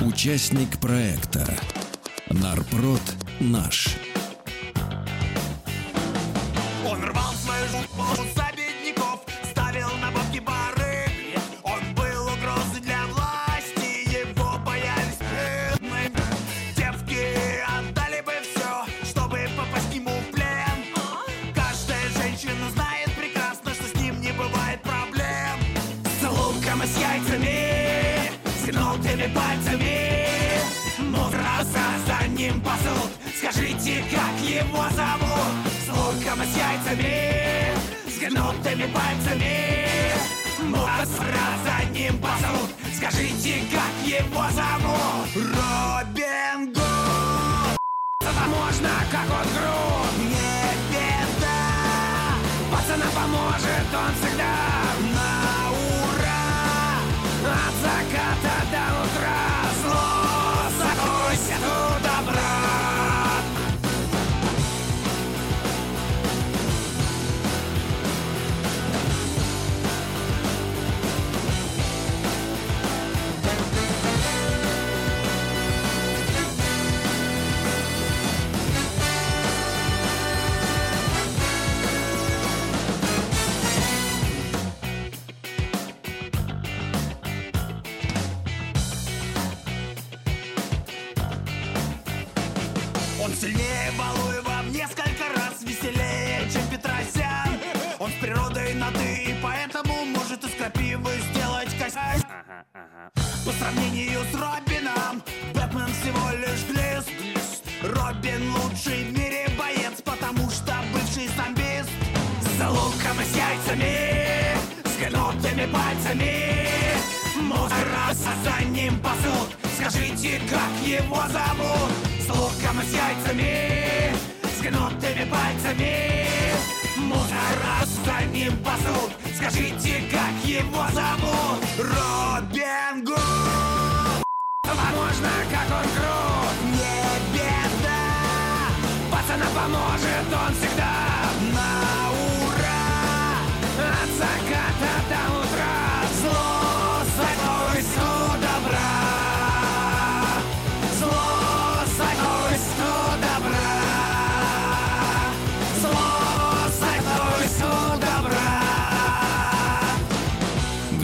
Участник проекта Нарпрод наш. Он рвал свою жопу с гнутыми пальцами. Мудраса за ним пасут, скажите, как его зовут? С луком и с яйцами, с гнутыми пальцами. Мудраса за ним пасут, скажите, как его зовут? Робин Гуд! Можно, как он груд, не беда. Пацанам поможет он всегда Он сильнее Балуева в несколько раз веселее, чем Петросян Он с природой на «ты» и поэтому может из крапивы сделать косяк По сравнению с Робином, Бэтмен всего лишь глист. Робин лучший в мире боец, потому что бывший зомбист За луком и с яйцами, с гнутыми пальцами. Мусораса за ним пасут, скажите, как его зовут С луком и с яйцами, с гнутыми пальцами. Мусорас за ним пасут, скажите, как его зовут? Робин